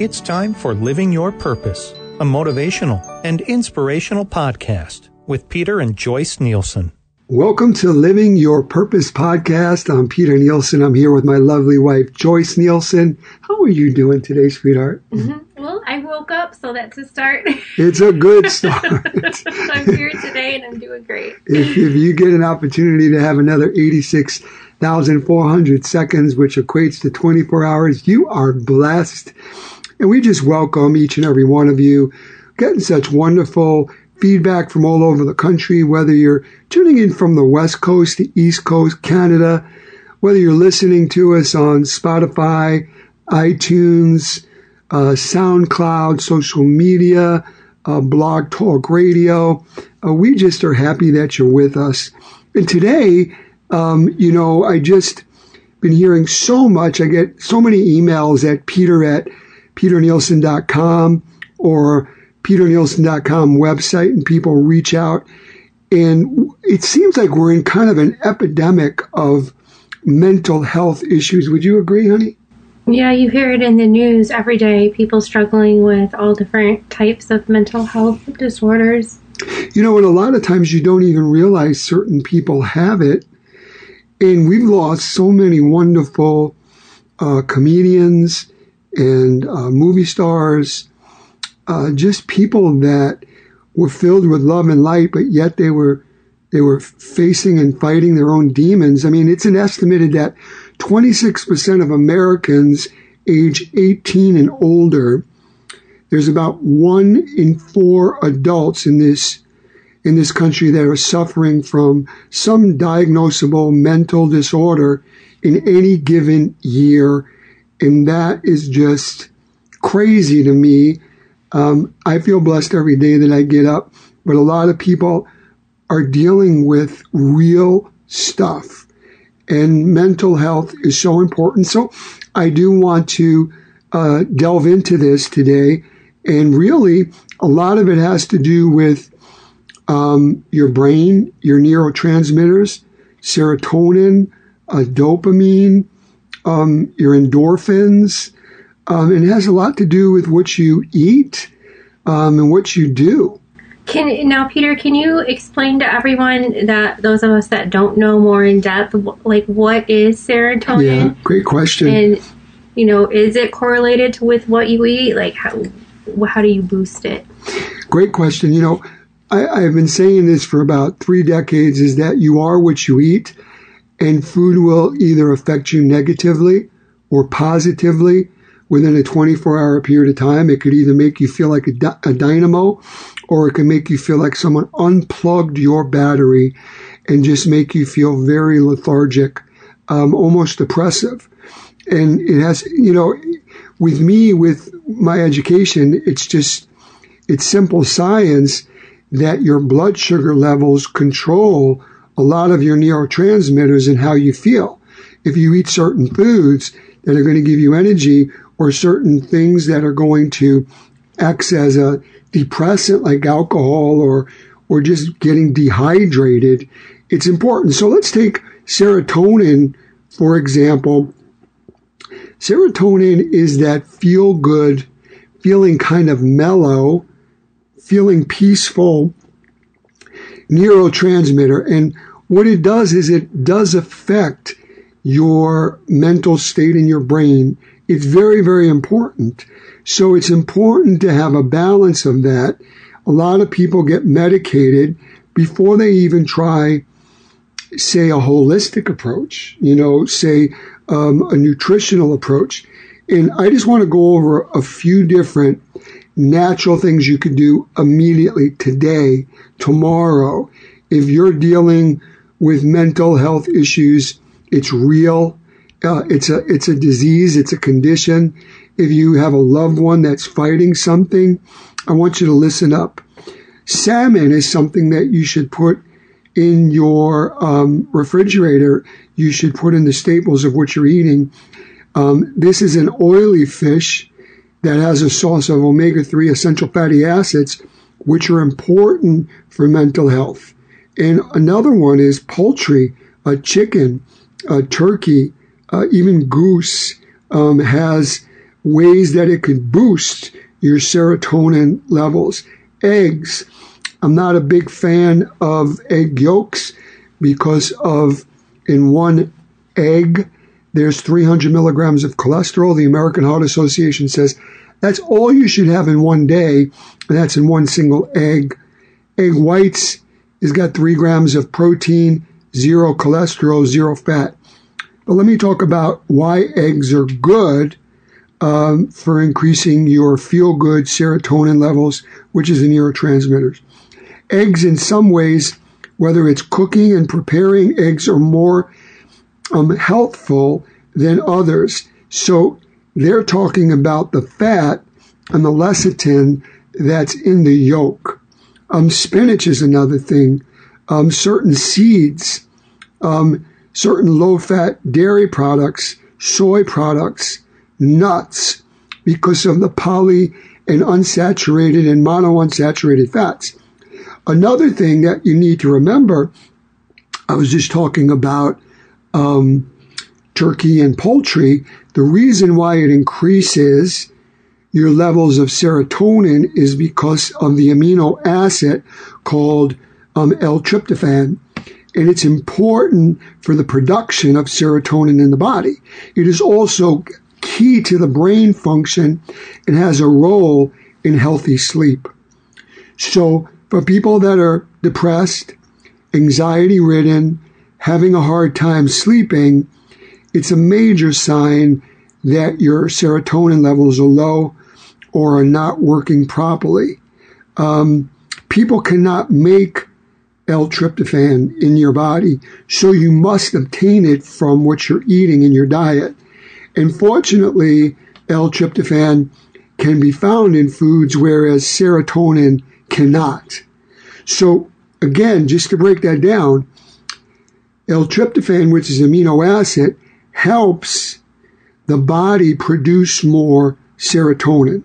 It's time for Living Your Purpose, a motivational and inspirational podcast with Peter and Joyce Nielsen. Welcome to Living Your Purpose podcast. I'm Peter Nielsen. I'm here with my lovely wife, Joyce Nielsen. How are you doing today, sweetheart? Mm-hmm. Well, I woke up, so that's a start. It's a good start. I'm here today and I'm doing great. If, if you get an opportunity to have another 86,400 seconds, which equates to 24 hours, you are blessed. And we just welcome each and every one of you getting such wonderful feedback from all over the country, whether you're tuning in from the West Coast, the East Coast, Canada, whether you're listening to us on Spotify, iTunes, uh, SoundCloud, social media, uh, Blog Talk Radio. Uh, we just are happy that you're with us. And today, um, you know, I just been hearing so much. I get so many emails at peter at peternielsen.com or peternielsen.com website and people reach out. And it seems like we're in kind of an epidemic of mental health issues. Would you agree, honey? Yeah, you hear it in the news every day. People struggling with all different types of mental health disorders. You know, and a lot of times you don't even realize certain people have it. And we've lost so many wonderful uh, comedians and uh, movie stars, uh, just people that were filled with love and light, but yet they were they were facing and fighting their own demons. I mean, it's an estimated that 26% of Americans age 18 and older, there's about one in four adults in this in this country that are suffering from some diagnosable mental disorder in any given year and that is just crazy to me. Um, I feel blessed every day that I get up, but a lot of people are dealing with real stuff. And mental health is so important. So I do want to uh, delve into this today. And really, a lot of it has to do with um, your brain, your neurotransmitters, serotonin, uh, dopamine, um, your endorphins. Um, and it has a lot to do with what you eat um, and what you do. Can now, Peter? Can you explain to everyone that those of us that don't know more in depth, like what is serotonin? Yeah, great question. And you know, is it correlated to with what you eat? Like how how do you boost it? Great question. You know, I, I've been saying this for about three decades: is that you are what you eat and food will either affect you negatively or positively within a 24 hour period of time. It could either make you feel like a, a dynamo or it can make you feel like someone unplugged your battery and just make you feel very lethargic, um, almost depressive. And it has, you know, with me, with my education, it's just, it's simple science that your blood sugar levels control a lot of your neurotransmitters and how you feel. If you eat certain foods that are going to give you energy or certain things that are going to act as a depressant like alcohol or or just getting dehydrated, it's important. So let's take serotonin, for example. Serotonin is that feel good, feeling kind of mellow, feeling peaceful neurotransmitter. And what it does is it does affect your mental state in your brain. It's very, very important. So it's important to have a balance of that. A lot of people get medicated before they even try, say, a holistic approach, you know, say um, a nutritional approach. And I just want to go over a few different natural things you could do immediately today, tomorrow. If you're dealing with mental health issues. It's real. Uh, it's a it's a disease. It's a condition. If you have a loved one that's fighting something, I want you to listen up. Salmon is something that you should put in your um, refrigerator. You should put in the staples of what you're eating. Um, this is an oily fish that has a source of omega 3 essential fatty acids, which are important for mental health. And another one is poultry, a chicken, a turkey, uh, even goose um, has ways that it can boost your serotonin levels. Eggs. I'm not a big fan of egg yolks because of in one egg there's 300 milligrams of cholesterol. The American Heart Association says that's all you should have in one day, and that's in one single egg. Egg whites has got three grams of protein, zero cholesterol, zero fat. But let me talk about why eggs are good um, for increasing your feel good serotonin levels, which is the neurotransmitters. Eggs, in some ways, whether it's cooking and preparing eggs, are more um, healthful than others. So they're talking about the fat and the lecithin that's in the yolk. Um, spinach is another thing. Um, certain seeds, um, certain low fat dairy products, soy products, nuts, because of the poly and unsaturated and monounsaturated fats. Another thing that you need to remember, I was just talking about um, turkey and poultry. The reason why it increases your levels of serotonin is because of the amino acid called um, L-tryptophan. And it's important for the production of serotonin in the body. It is also key to the brain function and has a role in healthy sleep. So for people that are depressed, anxiety ridden, having a hard time sleeping, it's a major sign that your serotonin levels are low or are not working properly. Um, people cannot make L-tryptophan in your body, so you must obtain it from what you're eating in your diet. And fortunately, L-tryptophan can be found in foods, whereas serotonin cannot. So again, just to break that down, L-tryptophan, which is an amino acid, helps the body produce more serotonin.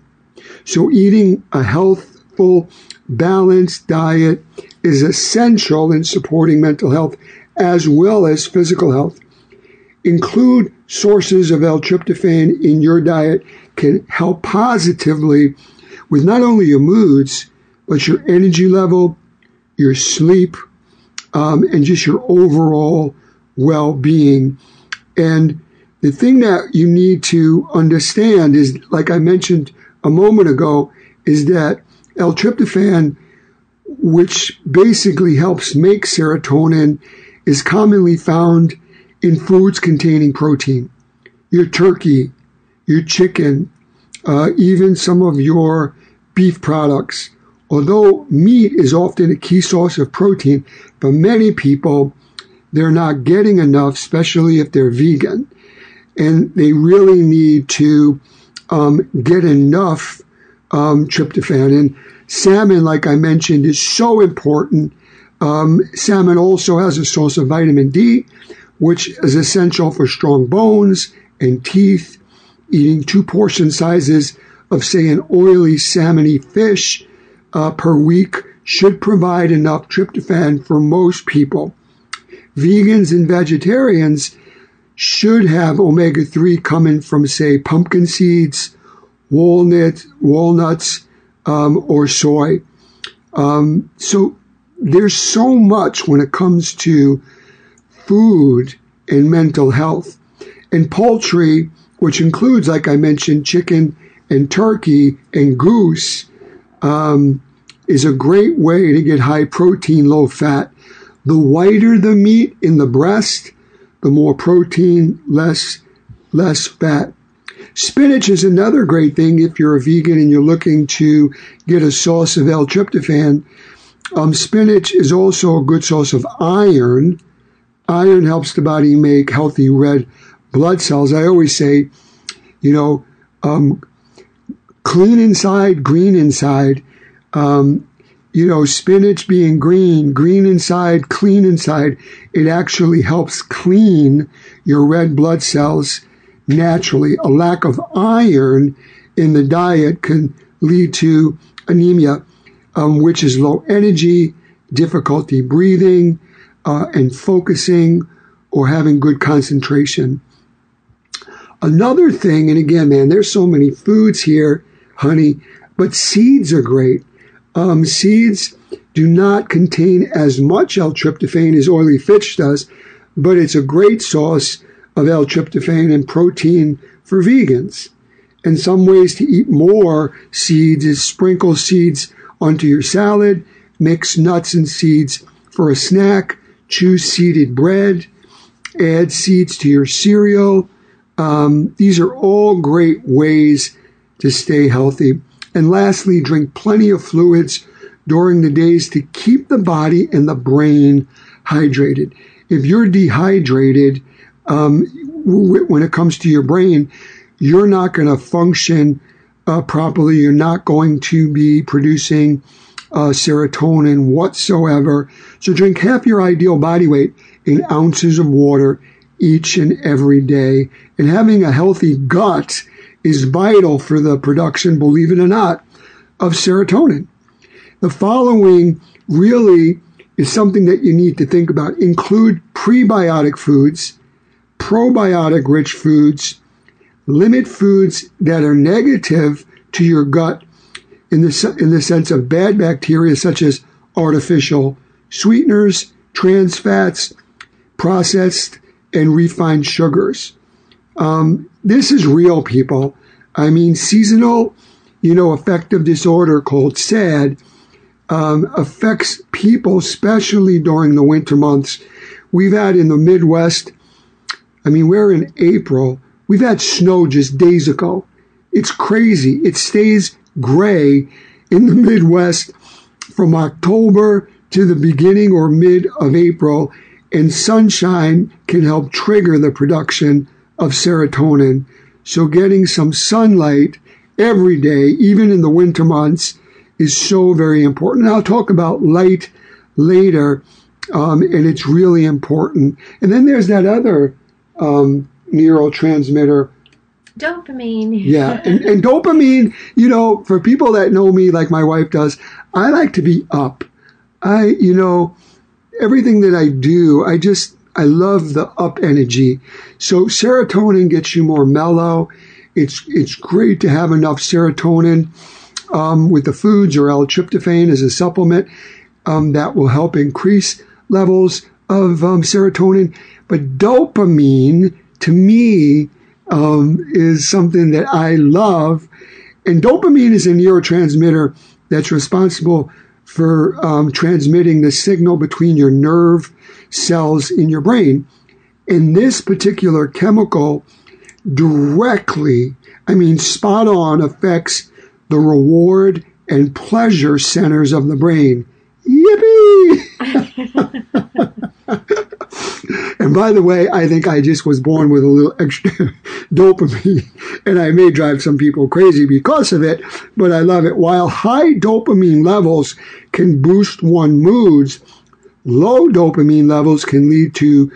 So eating a healthful, balanced diet is essential in supporting mental health as well as physical health. Include sources of L-tryptophan in your diet can help positively with not only your moods, but your energy level, your sleep, um, and just your overall well-being. And the thing that you need to understand is, like I mentioned a moment ago, is that L-tryptophan, which basically helps make serotonin, is commonly found in foods containing protein. Your turkey, your chicken, uh, even some of your beef products. Although meat is often a key source of protein, for many people, they're not getting enough, especially if they're vegan. And they really need to um, get enough um, tryptophan. And salmon, like I mentioned, is so important. Um, salmon also has a source of vitamin D, which is essential for strong bones and teeth. Eating two portion sizes of, say, an oily salmony fish uh, per week should provide enough tryptophan for most people. Vegans and vegetarians should have omega 3 coming from, say, pumpkin seeds, walnut, walnuts, um, or soy. Um, so there's so much when it comes to food and mental health. And poultry, which includes, like I mentioned, chicken and turkey and goose, um, is a great way to get high protein, low fat. The whiter the meat in the breast, the more protein, less, less fat. Spinach is another great thing if you're a vegan and you're looking to get a source of L-tryptophan. Um, spinach is also a good source of iron. Iron helps the body make healthy red blood cells. I always say, you know, um, clean inside, green inside. Um, you know, spinach being green, green inside, clean inside, it actually helps clean your red blood cells naturally. A lack of iron in the diet can lead to anemia, um, which is low energy, difficulty breathing, uh, and focusing, or having good concentration. Another thing, and again, man, there's so many foods here, honey, but seeds are great. Um, seeds do not contain as much L-tryptophan as oily fish does, but it's a great source of L-tryptophan and protein for vegans. And some ways to eat more seeds is sprinkle seeds onto your salad, mix nuts and seeds for a snack, choose seeded bread, add seeds to your cereal. Um, these are all great ways to stay healthy. And lastly, drink plenty of fluids during the days to keep the body and the brain hydrated. If you're dehydrated, um, w- when it comes to your brain, you're not going to function uh, properly. You're not going to be producing uh, serotonin whatsoever. So drink half your ideal body weight in ounces of water each and every day. And having a healthy gut is vital for the production, believe it or not, of serotonin. The following really is something that you need to think about. Include prebiotic foods, probiotic rich foods, limit foods that are negative to your gut in the, in the sense of bad bacteria such as artificial sweeteners, trans fats, processed and refined sugars. Um, this is real, people. I mean, seasonal, you know, affective disorder called SAD um, affects people, especially during the winter months. We've had in the Midwest, I mean, we're in April. We've had snow just days ago. It's crazy. It stays gray in the Midwest from October to the beginning or mid of April, and sunshine can help trigger the production of serotonin. So, getting some sunlight every day, even in the winter months, is so very important. And I'll talk about light later, um, and it's really important. And then there's that other um, neurotransmitter. Dopamine. Yeah, and, and dopamine, you know, for people that know me like my wife does, I like to be up. I, you know, everything that I do, I just, I love the up energy. So serotonin gets you more mellow. It's, it's great to have enough serotonin um, with the foods or L-tryptophan as a supplement um, that will help increase levels of um, serotonin. But dopamine, to me, um, is something that I love. And dopamine is a neurotransmitter that's responsible for um, transmitting the signal between your nerve cells in your brain. And this particular chemical directly, I mean, spot on affects the reward and pleasure centers of the brain. Yippee! and by the way, I think I just was born with a little extra dopamine, and I may drive some people crazy because of it, but I love it. While high dopamine levels can boost one moods, low dopamine levels can lead to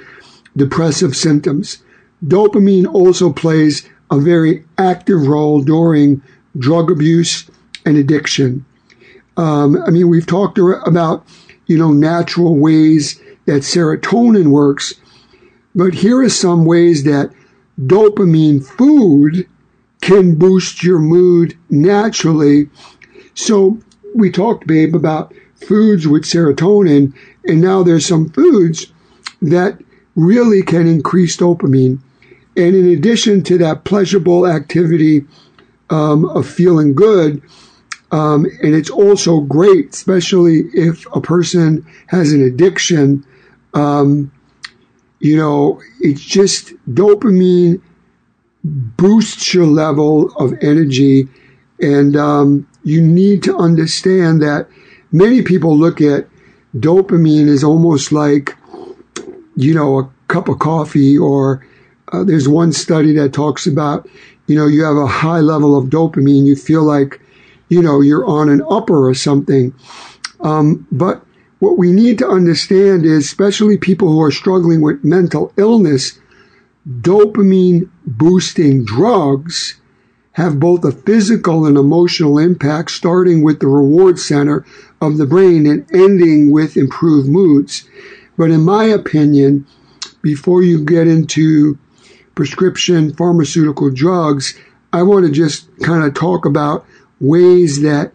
depressive symptoms. Dopamine also plays a very active role during drug abuse and addiction. Um, I mean, we've talked about, you know, natural ways that serotonin works, but here are some ways that dopamine food can boost your mood naturally. So we talked, babe, about foods with serotonin, and now there's some foods that really can increase dopamine. And in addition to that pleasurable activity um, of feeling good, um, and it's also great, especially if a person has an addiction. Um, you know, it's just dopamine boosts your level of energy. And um, you need to understand that many people look at dopamine as almost like, you know, a cup of coffee, or uh, there's one study that talks about, you know, you have a high level of dopamine, you feel like you know, you're on an upper or something. Um, but what we need to understand is, especially people who are struggling with mental illness, dopamine boosting drugs have both a physical and emotional impact, starting with the reward center of the brain and ending with improved moods. But in my opinion, before you get into prescription pharmaceutical drugs, I want to just kind of talk about ways that,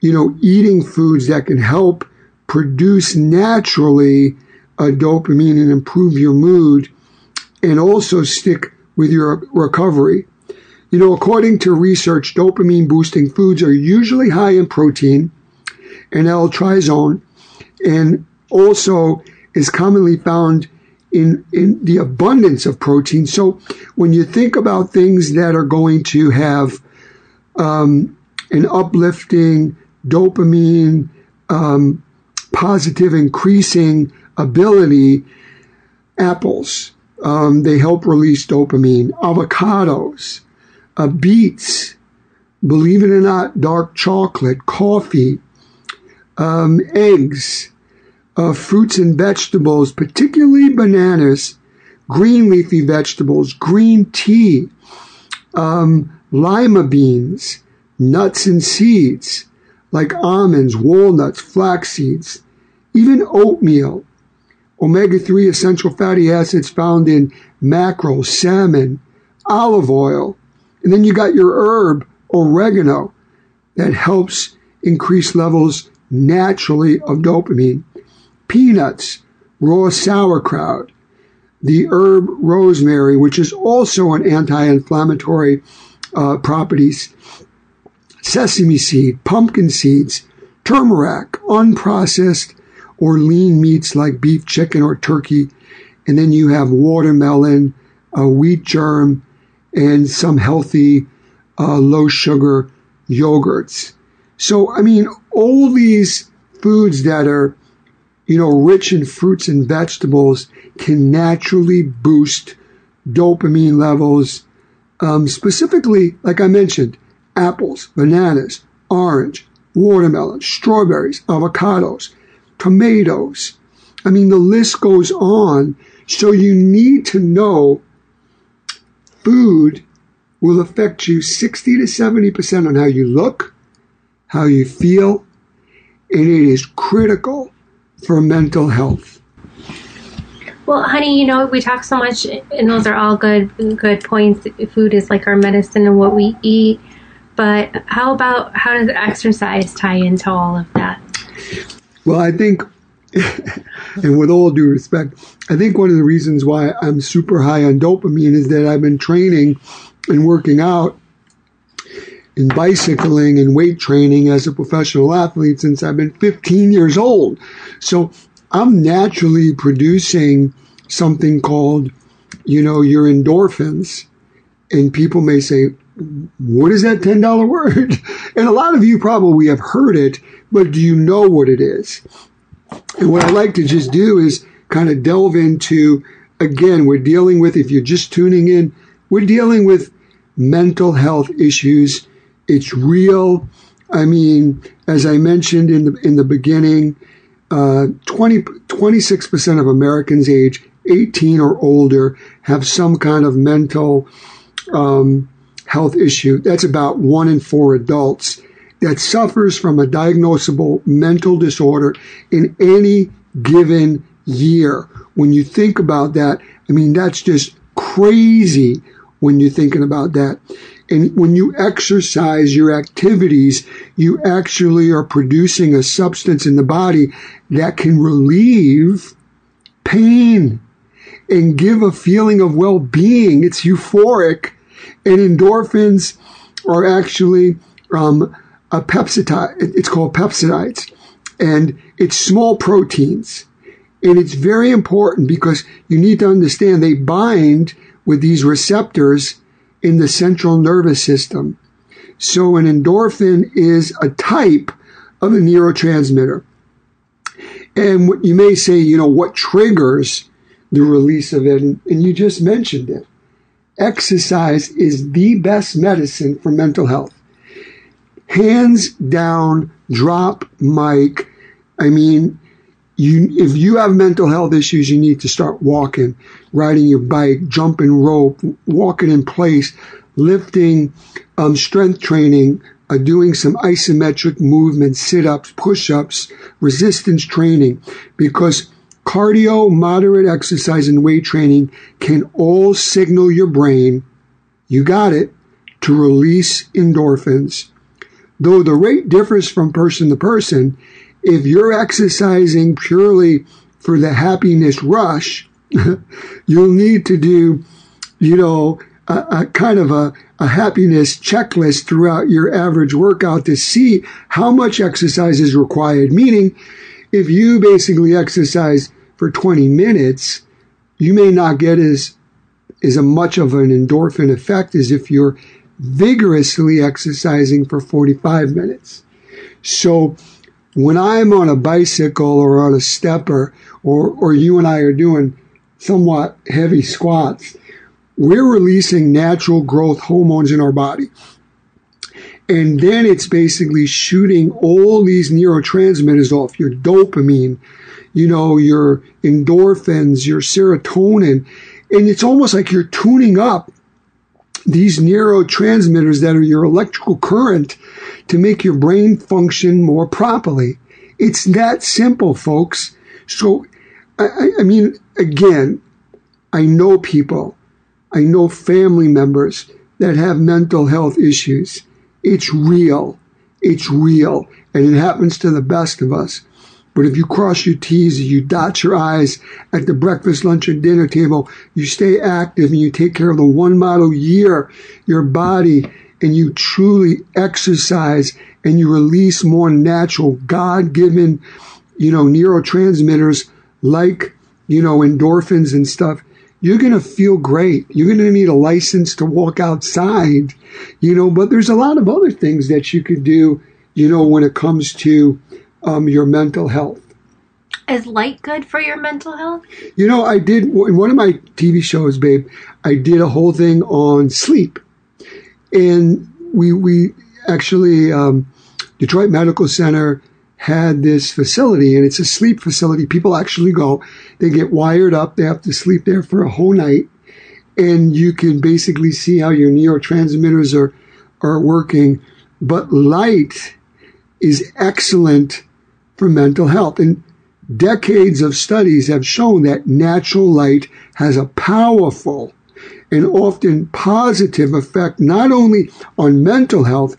you know, eating foods that can help produce naturally a dopamine and improve your mood and also stick with your recovery. You know, according to research, dopamine boosting foods are usually high in protein and L-tryptophan and also is commonly found in, in the abundance of protein. So when you think about things that are going to have um, an uplifting dopamine, um, positive increasing ability, apples, um, they help release dopamine, avocados, uh, beets, believe it or not, dark chocolate, coffee, um, eggs, uh, fruits and vegetables, particularly bananas, green leafy vegetables, green tea, um, lima beans, nuts and seeds like almonds, walnuts, flax seeds, even oatmeal, omega 3 essential fatty acids found in mackerel, salmon, olive oil. And then you got your herb, oregano, that helps increase levels naturally of dopamine. Peanuts, raw sauerkraut, the herb rosemary, which is also an anti-inflammatory uh, properties, sesame seed, pumpkin seeds, turmeric, unprocessed or lean meats like beef, chicken, or turkey. And then you have watermelon, a wheat germ, and some healthy uh, low sugar yogurts. So, I mean, all these foods that are, you know, rich in fruits and vegetables can naturally boost dopamine levels. Um, specifically, like I mentioned, apples, bananas, orange, watermelon, strawberries, avocados, tomatoes. I mean, the list goes on. So you need to know food will affect you 60 to 70% on how you look, how you feel, and it is critical for mental health. Well, honey, you know we talk so much, and those are all good good points. Food is like our medicine and what we eat. But how about how does exercise tie into all of that? Well, I think, and with all due respect, I think one of the reasons why I'm super high on dopamine is that I've been training and working out and bicycling and weight training as a professional athlete since I've been 15 years old. So I'm naturally producing something called, you know, your endorphins. And people may say, what is that $10 word? And a lot of you probably have heard it, but do you know what it is? And what I like to just do is kind of delve into, again, we're dealing with, if you're just tuning in, we're dealing with mental health issues. It's real. I mean, as I mentioned in the, in the beginning, uh, 20, 26% of Americans age 18 or older have some kind of mental um, health issue. That's about one in four adults that suffers from a diagnosable mental disorder in any given year. When you think about that, I mean, that's just crazy when you're thinking about that. And when you exercise your activities, you actually are producing a substance in the body that can relieve pain and give a feeling of well-being. It's euphoric and endorphins are actually um, a peptide. It's called peptides, and it's small proteins. And it's very important because you need to understand they bind with these receptors in the central nervous system. So an endorphin is a type of a neurotransmitter. And what you may say, you know, what triggers the release of it? And you just mentioned it exercise is the best medicine for mental health. Hands down, drop mic. I mean, you, if you have mental health issues, you need to start walking, riding your bike, jumping rope, walking in place, lifting, um, strength training, uh, doing some isometric movements, sit ups, push ups, resistance training, because cardio, moderate exercise, and weight training can all signal your brain, you got it, to release endorphins. Though the rate differs from person to person, if you're exercising purely for the happiness rush, you'll need to do, you know, a, a, kind of a, a happiness checklist throughout your average workout to see how much exercise is required. Meaning, if you basically exercise for 20 minutes, you may not get as as much of an endorphin effect as if you're vigorously exercising for 45 minutes. So when I'm on a bicycle or on a stepper or, or you and I are doing somewhat heavy squats, we're releasing natural growth hormones in our body. And then it's basically shooting all these neurotransmitters off your dopamine, you know, your endorphins, your serotonin. And it's almost like you're tuning up these neurotransmitters that are your electrical current to make your brain function more properly. It's that simple, folks. So, I, I mean, again, I know people, I know family members that have mental health issues. It's real. It's real. And it happens to the best of us. But if you cross your T's, and you dot your I's at the breakfast, lunch, and dinner table, you stay active and you take care of the one model year, your body, and you truly exercise and you release more natural, God given, you know, neurotransmitters like, you know, endorphins and stuff, you're going to feel great. You're going to need a license to walk outside, you know, but there's a lot of other things that you could do, you know, when it comes to um, your mental health. Is light good for your mental health? You know, I did in one of my TV shows, babe. I did a whole thing on sleep, and we we actually um, Detroit Medical Center had this facility, and it's a sleep facility. People actually go, they get wired up, they have to sleep there for a whole night, and you can basically see how your neurotransmitters are are working. But light is excellent for mental health. And decades of studies have shown that natural light has a powerful and often positive effect not only on mental health,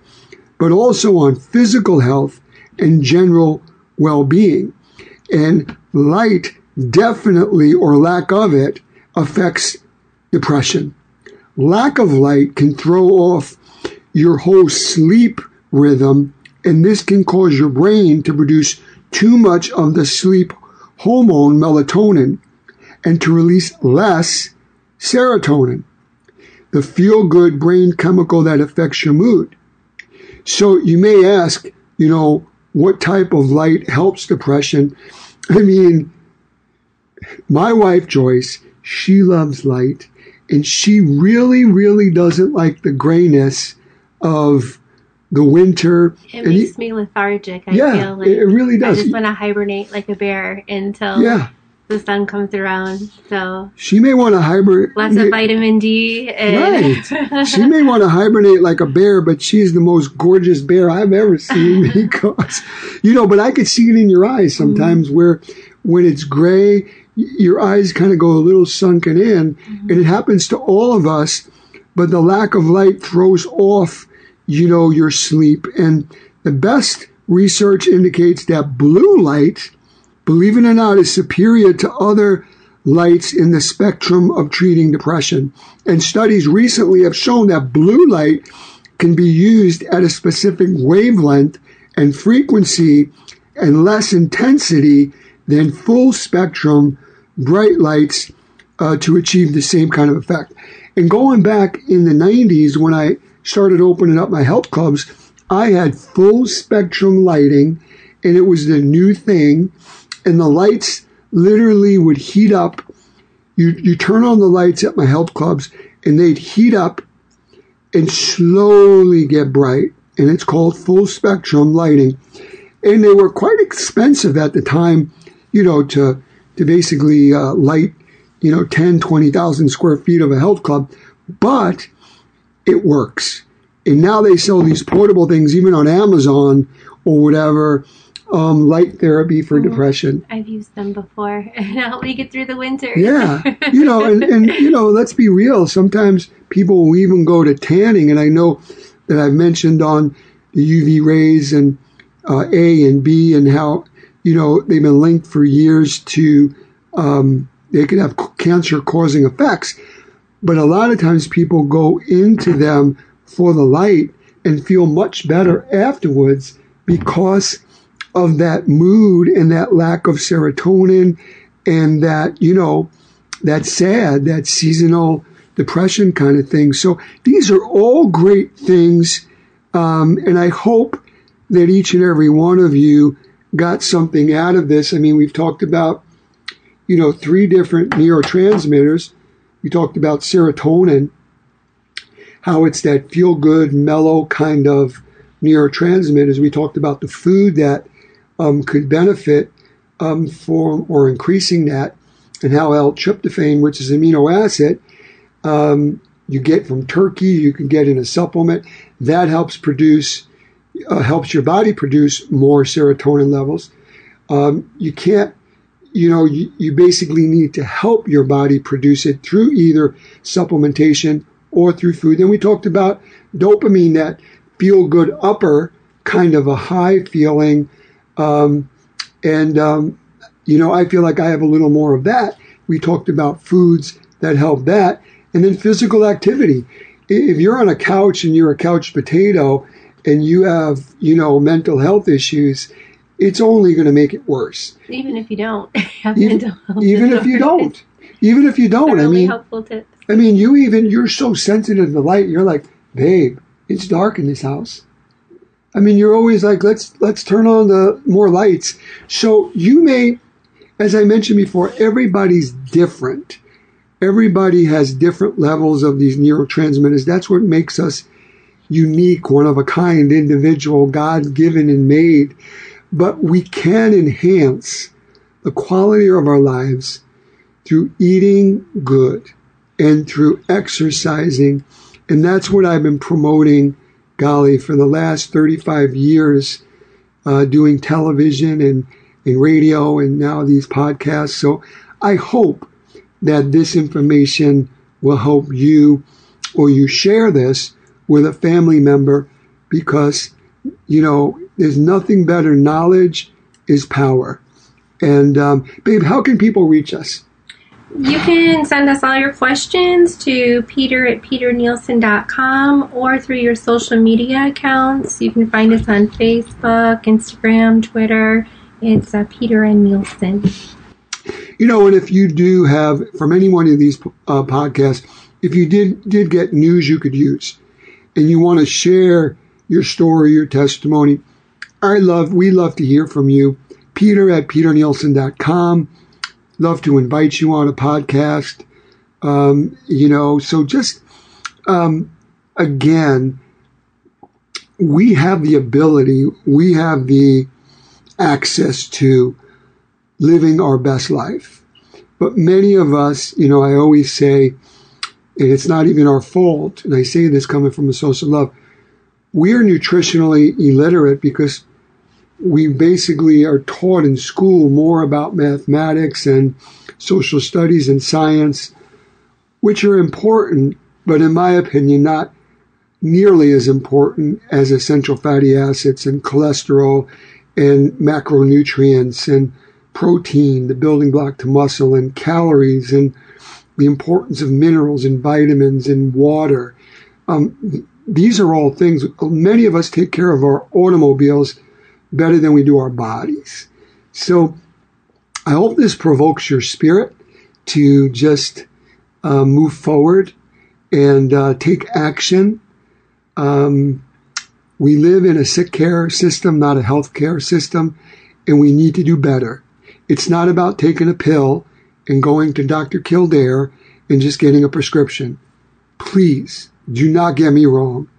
but also on physical health and general well being. And light definitely, or lack of it, affects depression. Lack of light can throw off your whole sleep rhythm, and this can cause your brain to produce too much of the sleep hormone melatonin and to release less serotonin, the feel good brain chemical that affects your mood. So you may ask, you know, what type of light helps depression? I mean, my wife Joyce, she loves light and she really, really doesn't like the grayness of the winter. It makes he, me lethargic. I yeah, feel like it really does. I just want to hibernate like a bear until yeah. The sun comes around. So she may want to hibernate. Lots of vitamin D. And right. she may want to hibernate like a bear, but she's the most gorgeous bear I've ever seen because, you know, but I could see it in your eyes sometimes mm-hmm. where when it's gray, your eyes kind of go a little sunken in, mm-hmm. and it happens to all of us. But the lack of light throws off you know, your sleep. And the best research indicates that blue light, believe it or not, is superior to other lights in the spectrum of treating depression. And studies recently have shown that blue light can be used at a specific wavelength and frequency and less intensity than full spectrum bright lights uh, to achieve the same kind of effect. And going back in the 90s, when I started opening up my health clubs, I had full spectrum lighting and it was the new thing. And the lights literally would heat up. You, you turn on the lights at my health clubs and they'd heat up and slowly get bright. And it's called full spectrum lighting. And they were quite expensive at the time, you know, to, to basically uh, light, you know, 10, 20,000 square feet of a health club. But it works. And now they sell these portable things even on Amazon or whatever um, light therapy for mm-hmm. depression. I've used them before and help me get through the winter. yeah. You know, and, and, you know, let's be real. Sometimes people will even go to tanning. And I know that I've mentioned on the UV rays and uh, A and B and how, you know, they've been linked for years to, um, they could have cancer causing effects. But a lot of times people go into them for the light and feel much better afterwards because of that mood and that lack of serotonin and that, you know, that sad, that seasonal depression kind of thing. So these are all great things. Um, and I hope that each and every one of you got something out of this. I mean, we've talked about, you know, three different neurotransmitters. We talked about serotonin, how it's that feel good, mellow kind of neurotransmitters. We talked about the food that um, could benefit um, for or increasing that, and how L-tryptophan, which is amino acid, um, you get from turkey, you can get in a supplement that helps produce uh, helps your body produce more serotonin levels. Um, you can't, you know, you, you basically need to help your body produce it through either supplementation or through food. Then we talked about dopamine, that feel good upper kind of a high feeling um, and, um, you know, I feel like I have a little more of that. We talked about foods that help that. And then physical activity. If you're on a couch and you're a couch potato and you have, you know, mental health issues, it's only going to make it worse. Even if you don't have even, mental health. Even if you don't. Even if you don't. Really I mean, helpful tips. I mean, you even, you're so sensitive to light. You're like, babe, it's dark in this house. I mean, you're always like, let's let's turn on the more lights. So you may, as I mentioned before, everybody's different. Everybody has different levels of these neurotransmitters. That's what makes us unique, one of a kind, individual, God given and made. But we can enhance the quality of our lives through eating good and through exercising. And that's what I've been promoting golly, for the last 35 years, uh, doing television and, and radio and now these podcasts. So I hope that this information will help you or you share this with a family member because, you know, there's nothing better. Knowledge is power. And, um, babe, how can people reach us? You can send us all your questions to peter at peternielsen.com or through your social media accounts. You can find us on Facebook, Instagram, Twitter. It's uh, Peter and Nielsen. You know, and if you do have, from any one of these uh, podcasts, if you did, did get news you could use and you want to share your story, your testimony, I love, we love to hear from you. Peter at peternielsen.com love to invite you on a podcast. Um, you know, so just um, again, we have the ability, we have the access to living our best life. But many of us, you know, I always say, and it's not even our fault, and I say this coming from a source of love, we're nutritionally illiterate because we basically are taught in school more about mathematics and social studies and science, which are important, but in my opinion, not nearly as important as essential fatty acids and cholesterol and macronutrients and protein, the building block to muscle, and calories and the importance of minerals and vitamins and water. Um, these are all things, many of us take care of our automobiles better than we do our bodies. So I hope this provokes your spirit to just uh, move forward and uh, take action. Um, we live in a sick care system, not a health care system, and we need to do better. It's not about taking a pill and going to Dr. Kildare and just getting a prescription. Please do not get me wrong.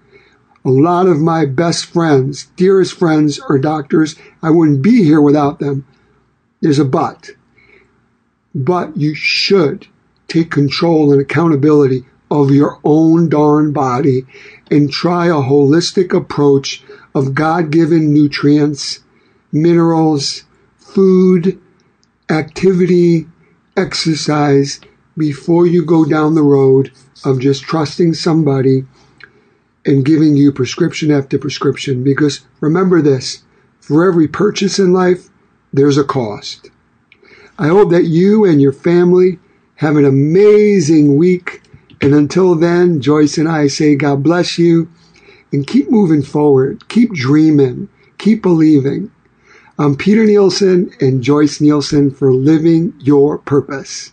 A lot of my best friends, dearest friends, are doctors. I wouldn't be here without them. There's a but. But you should take control and accountability of your own darn body and try a holistic approach of God given nutrients minerals, food, activity, exercise before you go down the road of just trusting somebody and giving you prescription after prescription. Because remember this for every purchase in life, there's a cost. I hope that you and your family have an amazing week. And until then, Joyce and I say God bless you and keep moving forward. Keep dreaming. Keep believing. I'm Peter Nielsen and Joyce Nielsen for Living Your Purpose.